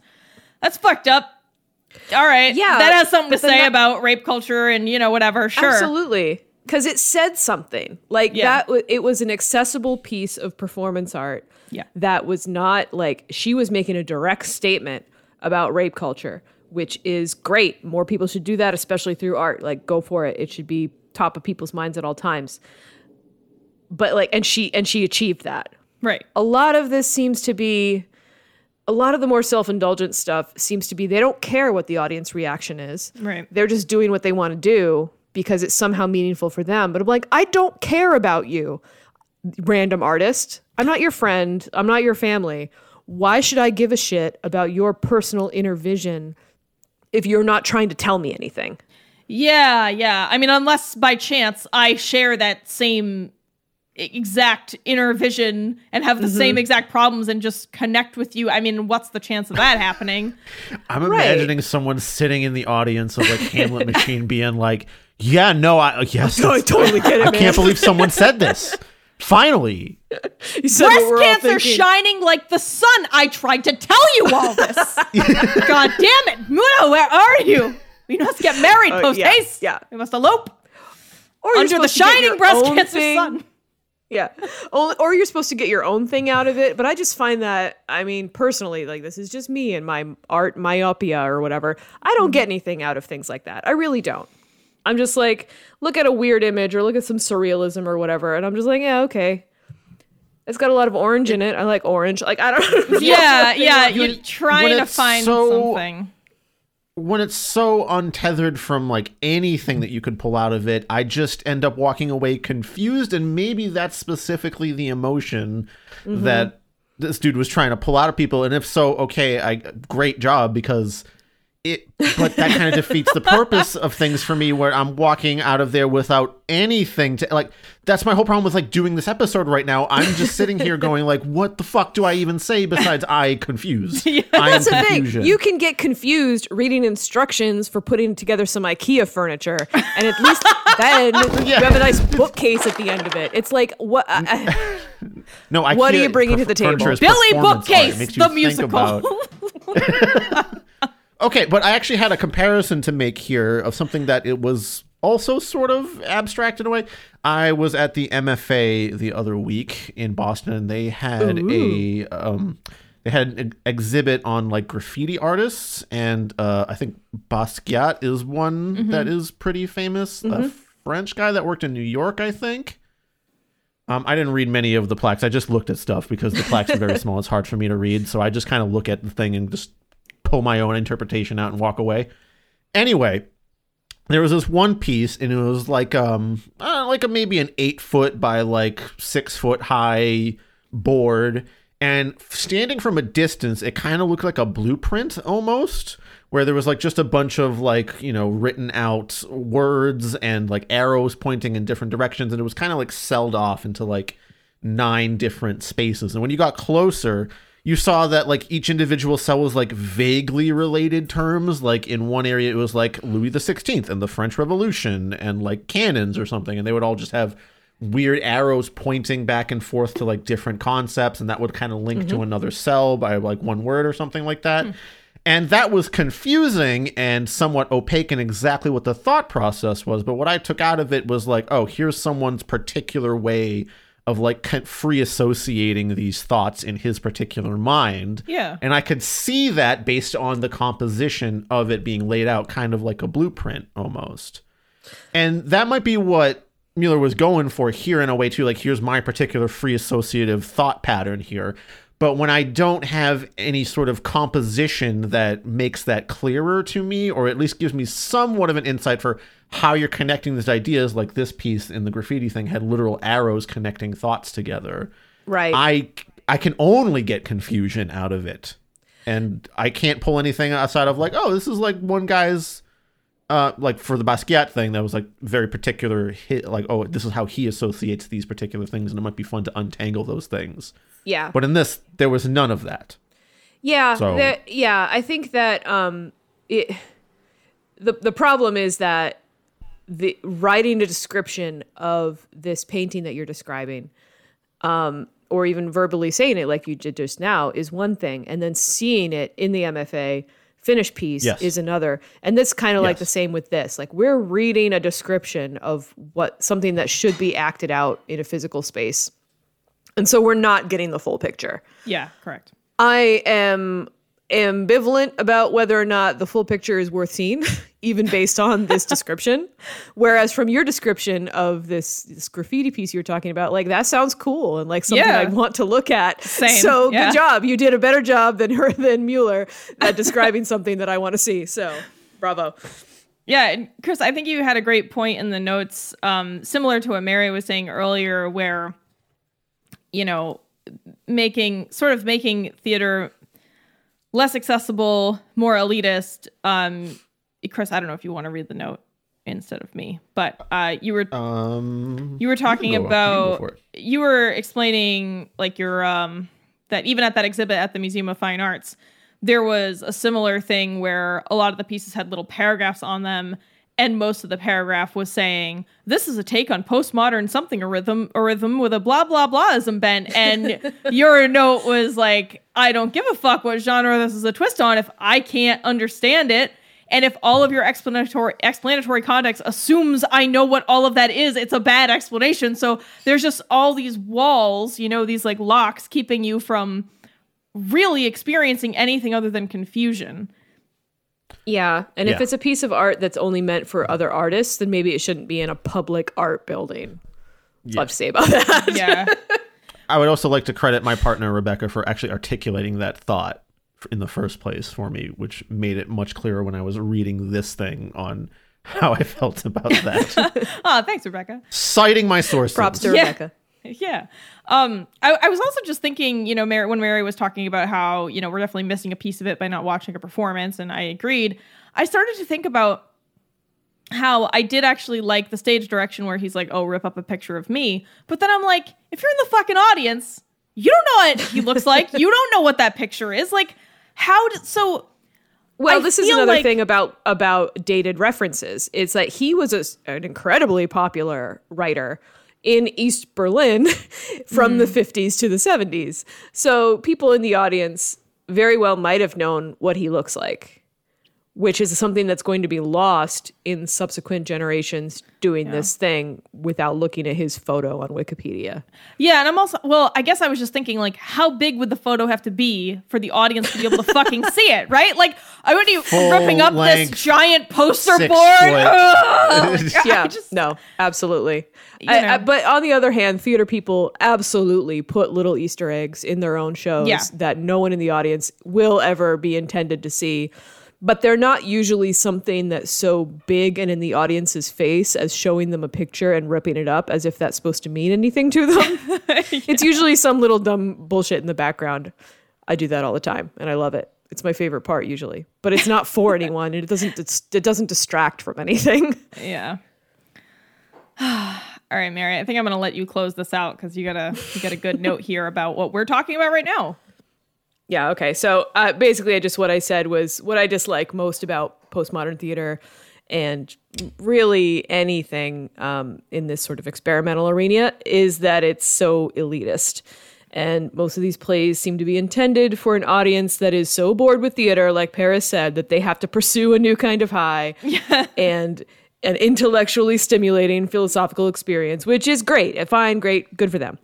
that's fucked up. All right. Yeah, That has something to say that- about rape culture and, you know, whatever. Sure. Absolutely. Because it said something. Like Yeah. that, w- it was an accessible piece of performance art. Yeah. That was not like she was making a direct statement about rape culture, which is great. More people should do that, especially through art. Like, go for it. It should be top of people's minds at all times. But like, and she and she achieved that. Right. a lot of this seems to be a lot of the more self-indulgent stuff seems to be they don't care what the audience reaction is. Right. they're just doing what they want to do because it's somehow meaningful for them. But i'm like i don't care about you random artist. I'm not your friend. I'm not your family. Why should i give a shit about your personal inner vision if you're not trying to tell me anything? Yeah, yeah. I mean, unless by chance I share that same exact inner vision and have the Mm-hmm. same exact problems and just connect with you. I mean, what's the chance of that happening? I'm Right. imagining someone sitting in the audience of like Hamlet Machine being like, "Yeah, no, I yes, No, I totally get it, I man. can't believe someone said this. Finally, you said Breast cancer thinking. shining like the sun. I tried to tell you all this. God damn it. Muno, where are you? We must get married Oh, post yeah, haste. yeah. We must elope or you're under the supposed to get shining breast cancer thing. sun. Yeah. Or, or you're supposed to get your own thing out of it. But I just find that, I mean, personally, like this is just me and my art myopia or whatever. I don't get mm-hmm. anything out of things like that. I really don't. I'm just like, look at a weird image or look at some surrealism or whatever. And I'm just like, yeah, okay. It's got a lot of orange in it. I like orange. Like, I don't know. Yeah, yeah. when- You're trying to find so- something. When it's so untethered from like anything that you could pull out of it, I just end up walking away confused, and maybe that's specifically the emotion mm-hmm. that this dude was trying to pull out of people. And if so, okay, I great job because it but that kind of defeats the purpose of things for me where i'm walking out of there without anything to like that's my whole problem with like doing this episode right now i'm just sitting here going like what the fuck do i even say besides i confused i That's the confusion thing. You can get confused reading instructions for putting together some IKEA furniture, and at least then you have a nice bookcase at the end of it. It's like what? I- no I What are you bringing to the table? Billy performance art. It Bookcase, the musical. Okay, but I actually had a comparison to make here of something that it was also sort of abstract in a way. I was at the MFA the other week in Boston, and they had a um, they had an exhibit on like graffiti artists, and uh, I think Basquiat is one that is pretty famous. A French guy that worked in New York, I think. Um, I didn't read many of the plaques. I just looked at stuff because the plaques are very small. It's hard for me to read, so I just kind of look at the thing and just pull my own interpretation out and walk away. Anyway, there was this one piece, and it was like um, uh, like a maybe an eight foot by like six foot high board, and standing from a distance, it kind of looked like a blueprint almost, where there was like just a bunch of like you know written out words and like arrows pointing in different directions, and it was kind of like celled off into like nine different spaces. And when you got closer, you saw that like each individual cell was like vaguely related terms. Like in one area, it was like Louis the Sixteenth and the French Revolution and like cannons or something, and they would all just have weird arrows pointing back and forth to like different concepts, and that would kind of link to mm-hmm. another cell by like one word or something like that. Hmm. And that was confusing and somewhat opaque in exactly what the thought process was. But what I took out of it was like, oh, here's someone's particular way of like free associating these thoughts in his particular mind. Yeah. And I could see that based on the composition of it being laid out kind of like a blueprint almost. And that might be what Mueller was going for here in a way too. Like, here's my particular free associative thought pattern here. But when I don't have any sort of composition that makes that clearer to me, or at least gives me somewhat of an insight for how you're connecting these ideas, like this piece in the graffiti thing had literal arrows connecting thoughts together. right. I I can only get confusion out of it, and I can't pull anything outside of like, oh, this is like one guy's, uh, like for the Basquiat thing that was like very particular hit, like oh, this is how he associates these particular things, and it might be fun to untangle those things. yeah. But in this, there was none of that. Yeah, So- that- yeah. I think that um, it. The the problem is that the writing a description of this painting that you're describing, um, or even verbally saying it like you did just now, is one thing, and then seeing it in the MFA finished piece Yes. is another. And that's kind of like the same with this. Like we're reading a description of what something that should be acted out in a physical space, and so we're not getting the full picture. Yeah, correct. I am ambivalent about whether or not the full picture is worth seeing, even based on this description. Whereas from your description of this, this graffiti piece you were talking about, like that sounds cool and like something Yeah. I'd want to look at. Same, So yeah. good job. You did a better job than her than Mueller at describing something that I want to see. So bravo. Yeah, and Chris, I think you had a great point in the notes, um, similar to what Mary was saying earlier, where you know, making sort of making theater less accessible, more elitist. Um, Chris, I don't know if you want to read the note instead of me, but uh, you were Um, you were talking you about you were explaining like your um that even at that exhibit at the Museum of Fine Arts there was a similar thing where a lot of the pieces had little paragraphs on them and most of the paragraph was saying this is a take on postmodern something a rhythm a rhythm with a blah blah blahism bent and your note was like I don't give a fuck what genre this is a twist on if I can't understand it and if all of your explanatory explanatory context assumes I know what all of that is, it's a bad explanation. So there's just all these walls, you know, these like locks keeping you from really experiencing anything other than confusion. Yeah. And if it's a piece of art that's only meant for other artists, then maybe it shouldn't be in a public art building. That's all I to say about that. Yeah. I would also like to credit my partner Rebecca for actually articulating that thought in the first place for me, which made it much clearer when I was reading this thing on how I felt about that. oh, thanks, Rebecca. Citing my sources. Props to Yeah. Rebecca. yeah. Um, I, I was also just thinking, you know, Mary, when Mary was talking about how, you know, we're definitely missing a piece of it by not watching a performance, and I agreed. I started to think about how I did actually like the stage direction where he's like, oh, rip up a picture of me. But then I'm like, if you're in the fucking audience, you don't know what he looks like. you don't know what that picture is. Like, how did, so Well, I this is another like- thing about about dated references. It's that he was a, an incredibly popular writer in East Berlin from the mm. 50s to the 70s. So people in the audience very well might have known what he looks like, which is something that's going to be lost in subsequent generations doing this thing without looking at his photo on Wikipedia. Yeah, and I'm also well, I guess I was just thinking like how big would the photo have to be for the audience to be able to fucking see it, right? Like I would be Full ripping up length, this giant poster board. foot. Ugh. yeah, just no, absolutely. You I- I- but on the other hand, theater people absolutely put little Easter eggs in their own shows Yeah. that no one in the audience will ever be intended to see. But they're not usually something that's so big and in the audience's face as showing them a picture and ripping it up as if that's supposed to mean anything to them. It's usually some little dumb bullshit in the background. I do that all the time and I love it. It's my favorite part usually. But it's not for anyone and it doesn't it doesn't distract from anything. yeah. All right, Mary. I think I'm going to let you close this out because you got a you got a good note here about what we're talking about right now. Yeah, okay. So uh, basically, I just what I said was what I dislike most about postmodern theater and really anything um, in this sort of experimental arena is that it's so elitist. And most of these plays seem to be intended for an audience that is so bored with theater, like Paris said, that they have to pursue a new kind of high and an intellectually stimulating philosophical experience, which is great. Fine, great, good for them.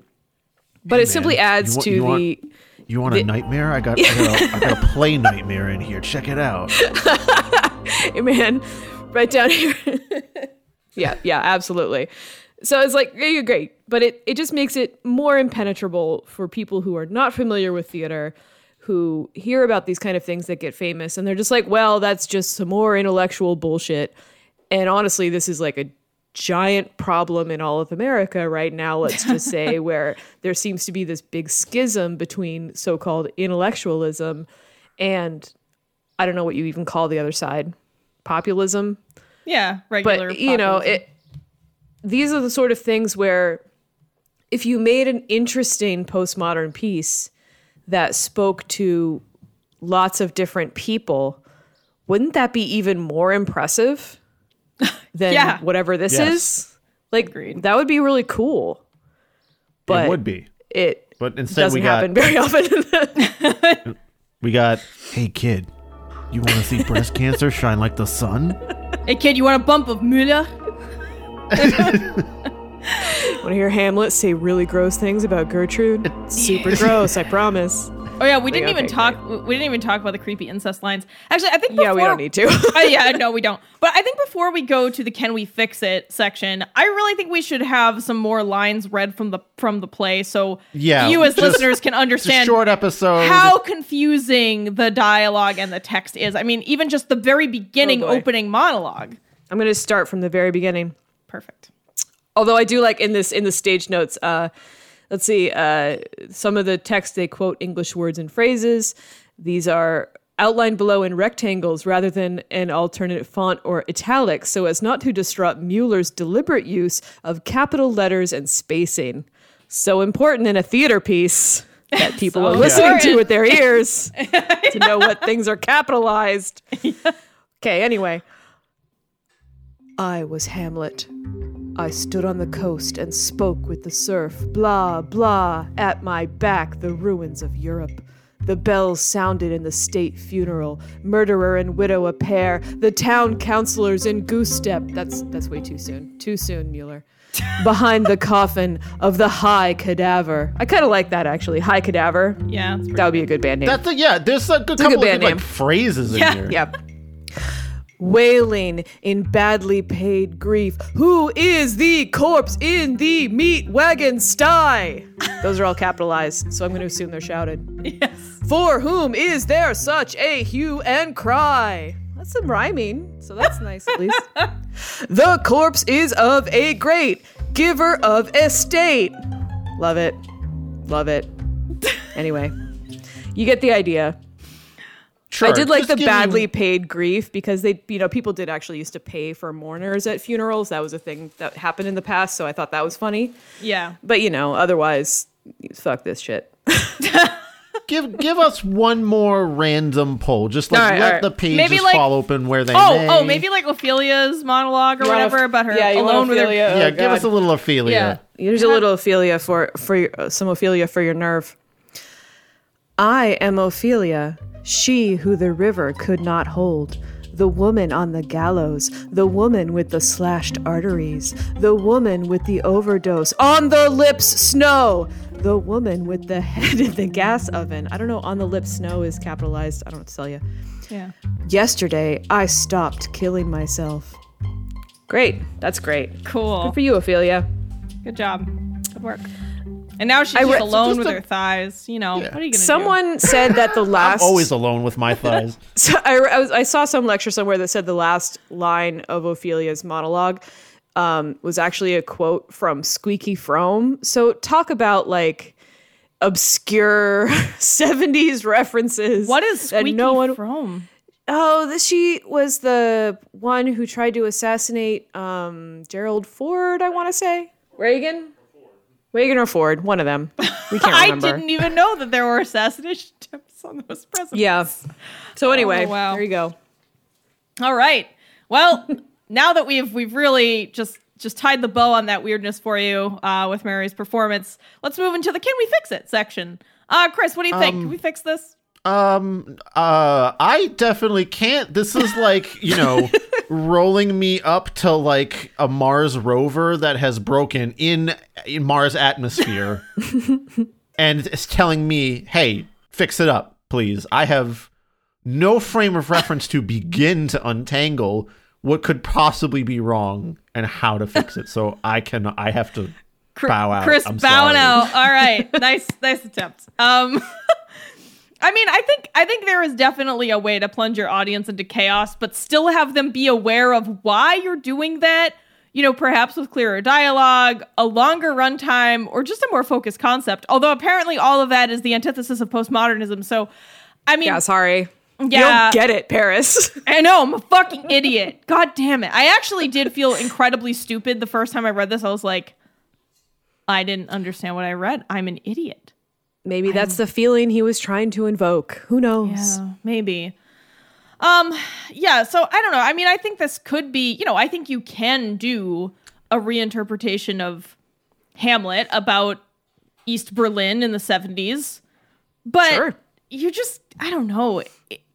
But it simply adds you to you the. want- You want a nightmare? I got, I got, a, I got a play nightmare in here. Check it out. Hey, man, right down here. yeah, yeah, absolutely. So it's like, yeah, you're great, but it, it just makes it more impenetrable for people who are not familiar with theater, who hear about these kind of things that get famous, and they're just like, well, that's just some more intellectual bullshit. And honestly, this is like a giant problem in all of America right now, let's just say, where there seems to be this big schism between so called intellectualism and I don't know what you even call the other side populism Yeah, regular. but you know it these are the sort of things where if you made an interesting postmodern piece that spoke to lots of different people wouldn't that be even more impressive than Yeah. whatever this Yes. is like Agreed. that would be really cool but it would be, it but instead doesn't we got happen very often we got. Hey kid, you want to see breast cancer shine like the sun? Hey kid, you want a bump of Müller? want to hear hamlet say really gross things about gertrude super gross i promise Oh yeah, we didn't okay, even talk. We didn't even talk about the creepy incest lines. Actually, I think yeah we don't need to Uh, yeah, no, we don't. But I think before we go to the "Can we fix it" section, I really think we should have some more lines read from the from the play, so Yeah, you as just- listeners can understand short episode. how confusing the dialogue and the text is. I mean, even just the very beginning Oh, opening monologue. i'm going to start from the very beginning Perfect. although I do like in this in the stage notes. Uh, let's see, uh, some of the text they quote English words and phrases. These are outlined below in rectangles rather than an alternate font or italics, so as not to disrupt Mueller's deliberate use of capital letters and spacing. So important in a theater piece that people So are listening to with their ears to know what things are capitalized. Okay, anyway. I was Hamlet. I stood on the coast and spoke with the surf. Blah, blah, at my back the ruins of Europe. The bells sounded in the state funeral. Murderer and widow a pair. The town councilors in goose step. That's that's way too soon. Too soon, Mueller. Behind the coffin of the high cadaver. I kind of like that actually. High cadaver. Yeah. That would be a good band name. That's a, yeah. There's a good a couple good of band good, like name. phrases in Yeah. here. Yep. Wailing in badly paid grief. Who is the corpse in the meat wagon sty? Those are all capitalized, so I'm going to assume they're shouted. yes. For whom is there such a hue and cry? That's some rhyming, so that's nice at least. the corpse is of a great giver of estate. Love it. Love it. Anyway, you get the idea. Sure, I did like just the give me- badly paid grief because they, you know, people did actually used to pay for mourners at funerals. That was a thing that happened in the past, so I thought that was funny. Yeah. But you know, otherwise, fuck this shit. give give us one more random poll. Just like All right, let all right. the pages Maybe, like- fall open where they Oh, may. oh, maybe like Ophelia's monologue or You wanna- whatever about her yeah, alone with her. Yeah, Oh, give us a little Ophelia. Yeah. Here's a little Ophelia for for your, uh, some Ophelia for your nerve. I am Ophelia, she who the river could not hold. The woman on the gallows, the woman with the slashed arteries, the woman with the overdose, on the lips snow, the woman with the head in the gas oven. I don't know, on the lips snow is capitalized. I don't know what to tell you. Yeah. Yesterday, I stopped killing myself. Great. That's great. Cool. Good for you, Ophelia. Good job. Good work. And now she's I just re- alone just with a- her thighs. You know, what are you gonna do? Someone said that the last I'm Always alone with my thighs. So I, I, was, I saw some lecture somewhere that said the last line of Ophelia's monologue um, was actually a quote from Squeaky Fromme. So talk about like obscure 70s references. What is that Squeaky no one from? Oh, this, she was the one who tried to assassinate um, Gerald Ford, I want to say. Reagan? Reagan or Ford, one of them. We can't I didn't even know that there were assassination attempts on those presidents. Yeah. So anyway, Oh, wow. there you go. All right. Well, now that we've we've really just just tied the bow on that weirdness for you uh, with Mary's performance, let's move into the "Can we fix it?" section. Uh, Chris, what do you think? Can we fix this? Um, uh, I definitely can't. This is like, you know, rolling me up to like a Mars rover that has broken in, in Mars atmosphere and it's telling me, hey, fix it up, please. I have no frame of reference to begin to untangle what could possibly be wrong and how to fix it. So I can, I have to Cr- bow out. Chris I'm bowing sorry. out. All right, nice, nice attempt. Um, I mean, I think I think there is definitely a way to plunge your audience into chaos, but still have them be aware of why you're doing that. You know, perhaps with clearer dialogue, a longer runtime, or just a more focused concept. Although apparently all of that is the antithesis of postmodernism. So, I mean, Yeah, sorry. You Yeah. don't get it, Paris. I know, I'm a fucking idiot. God damn it. I actually did feel incredibly stupid the first time I read this. I was like, I didn't understand what I read. I'm an idiot. Maybe that's the feeling he was trying to invoke. Who knows? Yeah, maybe. Um, yeah, so I don't know. I mean, I think this could be, you know, I think you can do a reinterpretation of Hamlet about East Berlin in the 70s. But Sure. you just, I don't know.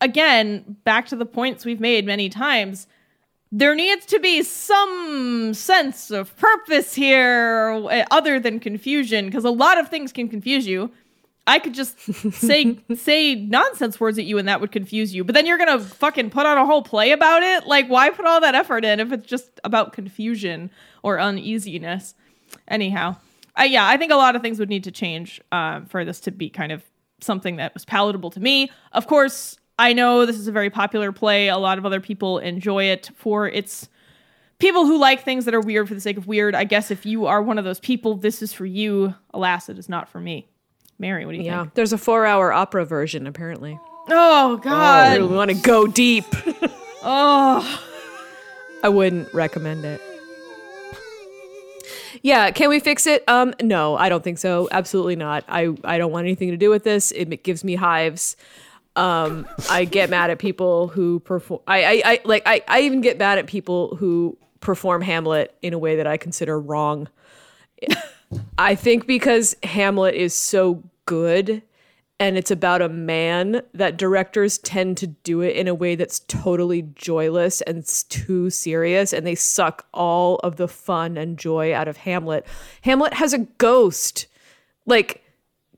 Again, back to the points we've made many times. There needs to be some sense of purpose here uh, other than confusion because a lot of things can confuse you. I could just say say nonsense words at you and that would confuse you. But then you're gonna fucking put on a whole play about it. Like, why put all that effort in if it's just about confusion or uneasiness? Anyhow, uh, yeah, I think a lot of things would need to change uh, for this to be kind of something that was palatable to me. Of course, I know this is a very popular play. A lot of other people enjoy it for its people who like things that are weird for the sake of weird. I guess if you are one of those people, this is for you. Alas, it is not for me. Mary, what do you Yeah. think? There's a four hour opera version, apparently. Oh I God. really want to go deep. Oh. I wouldn't recommend it. Yeah, can we fix it? Um, no, I don't think so. Absolutely not. I, I don't want anything to do with this. It gives me hives. Um, I get mad at people who perform. I, I, I like. I, I even get mad at people who perform Hamlet in a way that I consider wrong. I think because Hamlet is so good and it's about a man that directors tend to do it in a way that's totally joyless and it's too serious and they suck all of the fun and joy out of Hamlet. Hamlet has a ghost. Like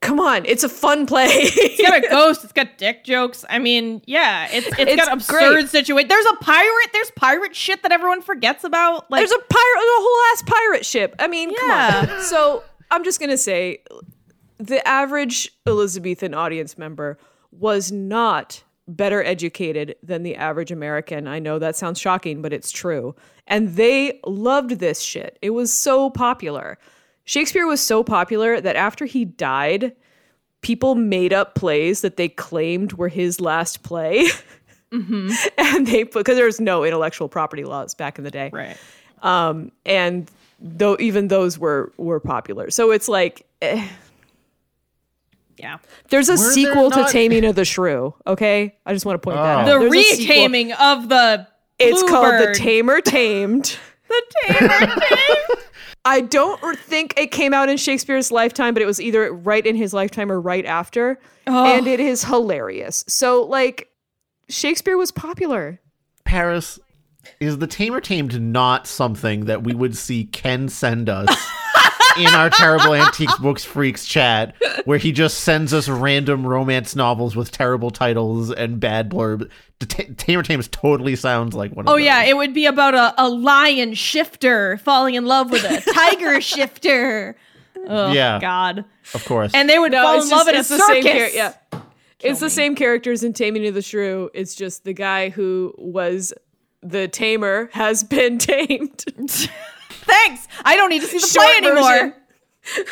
come on, it's a fun play. It's got a ghost. It's got dick jokes. I mean, yeah, it's it's It's got absurd situation. There's a pirate. There's pirate shit that everyone forgets about. Like, There's a pirate, a whole ass pirate ship. I mean, Yeah. come on. So I'm just gonna say, the average Elizabethan audience member was not better educated than the average American. I know that sounds shocking, but it's true. And they loved this shit. It was so popular. Shakespeare was so popular that after he died, people made up plays that they claimed were his last play. and they put because there was no intellectual property laws back in the day. Right. Um, and though even those were were popular. So it's like eh, Yeah. there's a Were there sequel not- to Taming of the Shrew. Okay, I just want to point that Oh. out. The There's a sequel. retaming of the It's called The bluebird. Tamer Tamed. The tamer tamed. I don't think it came out in Shakespeare's lifetime, but it was either right in his lifetime or right after. Oh. And it is hilarious. So, like, Shakespeare was popular. Paris, is the Tamer Tamed not something that we would see Ken send us in our terrible antiques books freaks chat, where he just sends us random romance novels with terrible titles and bad blurb? The Ta- Tamer Tamed totally sounds like one of Oh those. yeah, it would be about a, a lion shifter falling in love with a tiger shifter. Oh Yeah. God. of course. And they would fall in love in a it's the circus. same char- yeah. It's the same characters in Taming of the Shrew. It's just the guy who was the tamer has been tamed. Thanks. I don't need to see the Short play anymore.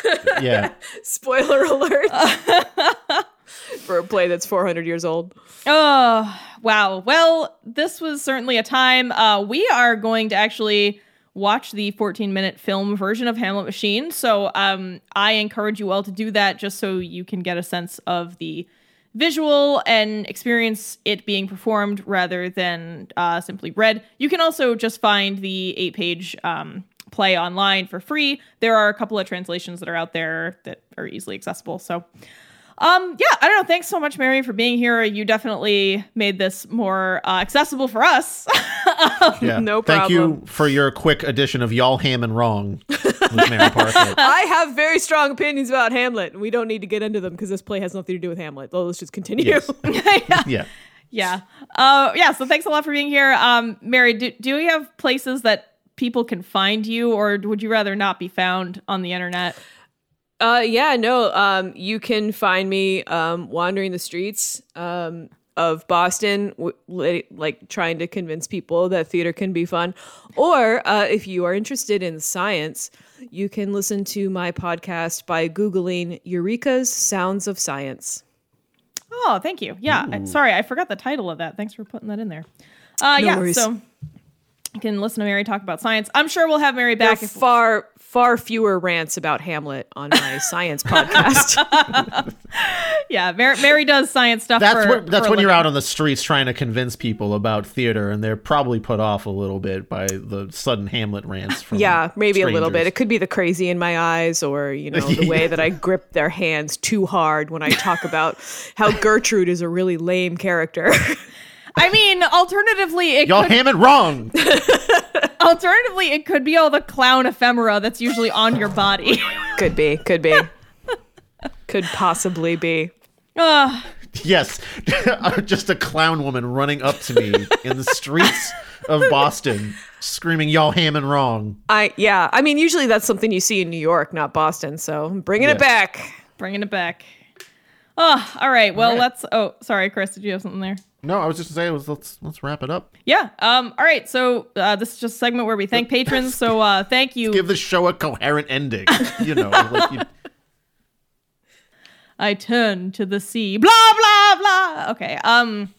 version. yeah. Spoiler alert. For a play that's 400 years old. Oh, wow. Well, this was certainly a time. Uh, we are going to actually watch the 14 minute film version of Hamlet Machine. So um, I encourage you all to do that just so you can get a sense of the visual and experience it being performed rather than uh, simply read. You can also just find the eight page um, play online for free. There are a couple of translations that are out there that are easily accessible. So um, yeah, I don't know. Thanks so much, Mary, for being here. You definitely made this more uh, accessible for us. Yeah. No problem. Thank you for your quick addition of y'all ham and wrong Mary Parker. I have very strong opinions about Hamlet, and we don't need to get into them because this play has nothing to do with Hamlet. So let's just continue. Yes. yeah. yeah. Uh, yeah. So thanks a lot for being here. Um, Mary, do, do you have places that people can find you, or would you rather not be found on the internet? Uh, yeah, no. Um, you can find me um, wandering the streets um, of Boston, w- li- like trying to convince people that theater can be fun. Or uh, if you are interested in science, you can listen to my podcast by googling Eureka's Sounds of Science. Oh, thank you. Yeah. I- sorry, I forgot the title of that. Thanks for putting that in there. Uh, No yeah. worries. So you can listen to Mary talk about science. I'm sure we'll have Mary There are back. Far far fewer rants about Hamlet on my science podcast. yeah, Mary, Mary does science stuff. That's for, what, that's for when you're out on the streets trying to convince people about theater, and they're probably put off a little bit by the sudden Hamlet rants. From yeah, maybe a little bit. It could be the crazy in my eyes, or you know, the way that I grip their hands too hard when I talk about how Gertrude is a really lame character. I mean, alternatively, it Y'all could ham it wrong. Alternatively, it could be all the clown ephemera that's usually on your body. could be, could be, could possibly be. uh, yes, just a clown woman running up to me in the streets of Boston, screaming "Y'all ham and wrong." I yeah. I mean, usually that's something you see in New York, not Boston. So I'm bringing Yeah. it back. bringing it back. Oh, all right. Well, All right. let's. Oh, sorry, Chris. Did you have something there? No, I was just saying, was let's let's wrap it up. Yeah. Um. All right. So uh, this is just a segment where we thank patrons. So uh, thank you. Give the show a coherent ending. You know, like you, I turn to the sea. Blah blah blah. Okay. Um.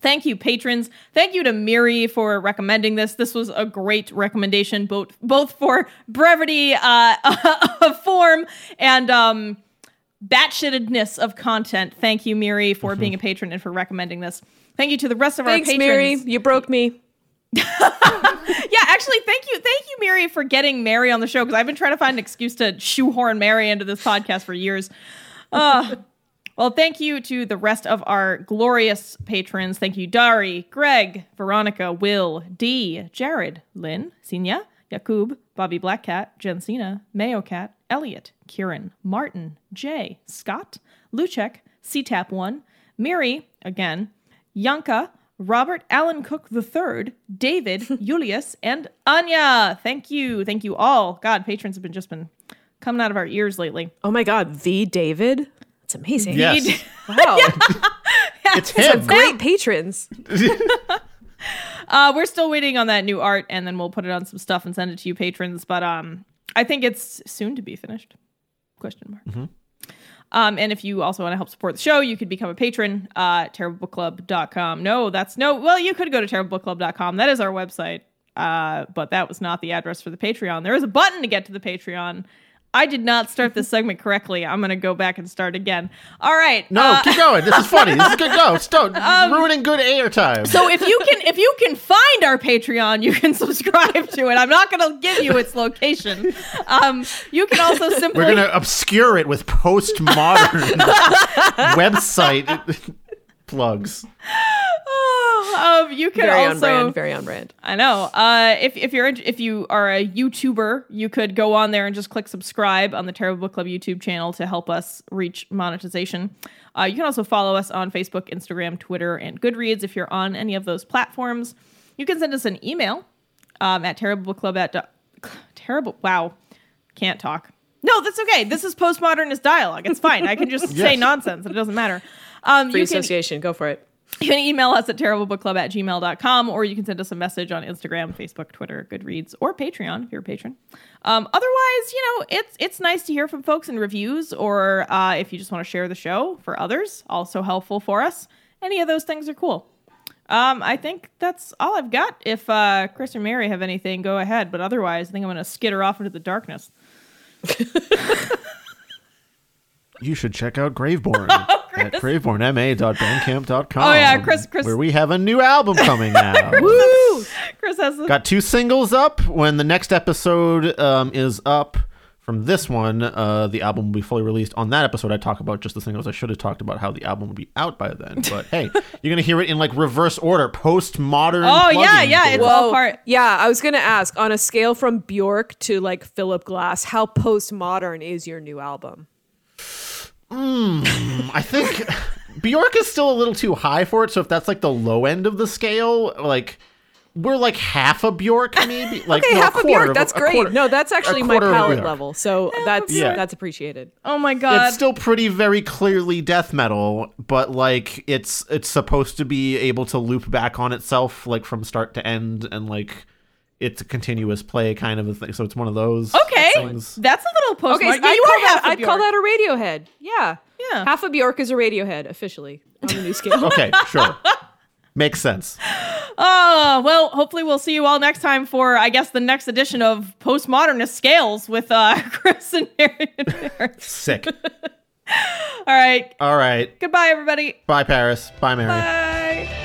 Thank you, patrons. Thank you to Miri for recommending this. This was a great recommendation, both both for brevity uh, of form and um, batshitedness of content. Thank you, Miri, for being a patron and for recommending this. Thank you to the rest of Thanks, our patrons. Mary. You broke me. Yeah, actually, thank you, thank you, Mary, for getting Mary on the show because I've been trying to find an excuse to shoehorn Mary into this podcast for years. Uh, well, thank you to the rest of our glorious patrons. Thank you, Dari, Greg, Veronica, Will, Dee, Jared, Lynn, Sinya, Yakub, Bobby Blackcat, Jensina, Mayo Cat, Elliot, Kieran, Martin, Jay, Scott, Luchek, CTAP1, Miri, again, Yanka, Robert Allen Cook III, David, Julius, and Anya. Thank you. Thank you all. God, patrons have been just been coming out of our ears lately. Oh my God, the David. That's amazing. yes, Wow. it's him. Great patrons. Uh, we're still waiting on that new art, and then we'll put it on some stuff and send it to you patrons. But um, I think it's soon to be finished. Question mark. Um, and if you also want to help support the show, you could become a patron uh, terriblebookclub.com. No, that's no. Well, you could go to terriblebookclub.com. That is our website. Uh, but that was not the address for the Patreon. There is a button to get to the Patreon. I did not start this segment correctly. I'm going to go back and start again. All right. No, uh, keep going. This is funny. This is good. Go. Stop ruining good airtime. So if you can if you can find our Patreon, you can subscribe to it. I'm not going to give you its location. Um, you can also simply We're gonna obscure it with postmodern website plugs. um, you can Very on also brand. Very on brand. I know. Uh, if if you're int- if you are a YouTuber, you could go on there and just click subscribe on the Terrible Book Club YouTube channel to help us reach monetization. Uh, you can also follow us on Facebook, Instagram, Twitter, and Goodreads if you're on any of those platforms. You can send us an email um, at terriblebookclub at do- terrible. Wow, can't talk. No, that's okay. This is postmodernist dialogue. It's fine. I can just say nonsense. It doesn't matter. Um, Free you can, association. Go for it. you can email us at terriblebookclub at gmail.com or you can send us a message on Instagram, Facebook, Twitter, Goodreads, or Patreon if you're a patron. Um, otherwise, you know, it's it's nice to hear from folks in reviews or uh, if you just want to share the show for others, also helpful for us. Any of those things are cool. Um, I think that's all I've got. If uh, Chris or Mary have anything, go ahead. But otherwise, I think I'm going to skitter off into the darkness. You should check out Graveborn at gravebornma.bandcamp.com. Oh, yeah, Chris- Chris- Where we have a new album coming out. Woo! Chris has the Got two singles up. When the next episode um, is up from this one, uh, the album will be fully released. On that episode, I talk about just the singles. I should have talked about how the album will be out by then. But hey, you're gonna hear it in like reverse order, postmodern. Oh, yeah, plugin yeah, it's order. all part- Yeah, I was gonna ask on a scale from Bjork to like Philip Glass, how postmodern is your new album? Hmm, I think Bjork is still a little too high for it. So if that's like the low end of the scale, like we're like half a Bjork, maybe. Like Okay, no, half a quarter Bjork. That's a great. quarter- no, that's actually my palate level. So that's Yeah. that's appreciated. Oh my god. It's still pretty very clearly death metal, but like it's it's supposed to be able to loop back on itself like from start to end and like it's a continuous play kind of a thing. So it's one of those okay. things. That's a little post. Okay, Yeah, so I'd, you call are that, half a I'd call that a Radiohead. Yeah, Yeah. Half of Bjork is a Radiohead officially on the new scale. Okay, sure. Makes sense. Oh, well, hopefully we'll see you all next time for, I guess, the next edition of Postmodernist Scales with uh, Chris and Mary. Sick. all right. All right. Goodbye, everybody. Bye Paris. Bye Mary. Bye.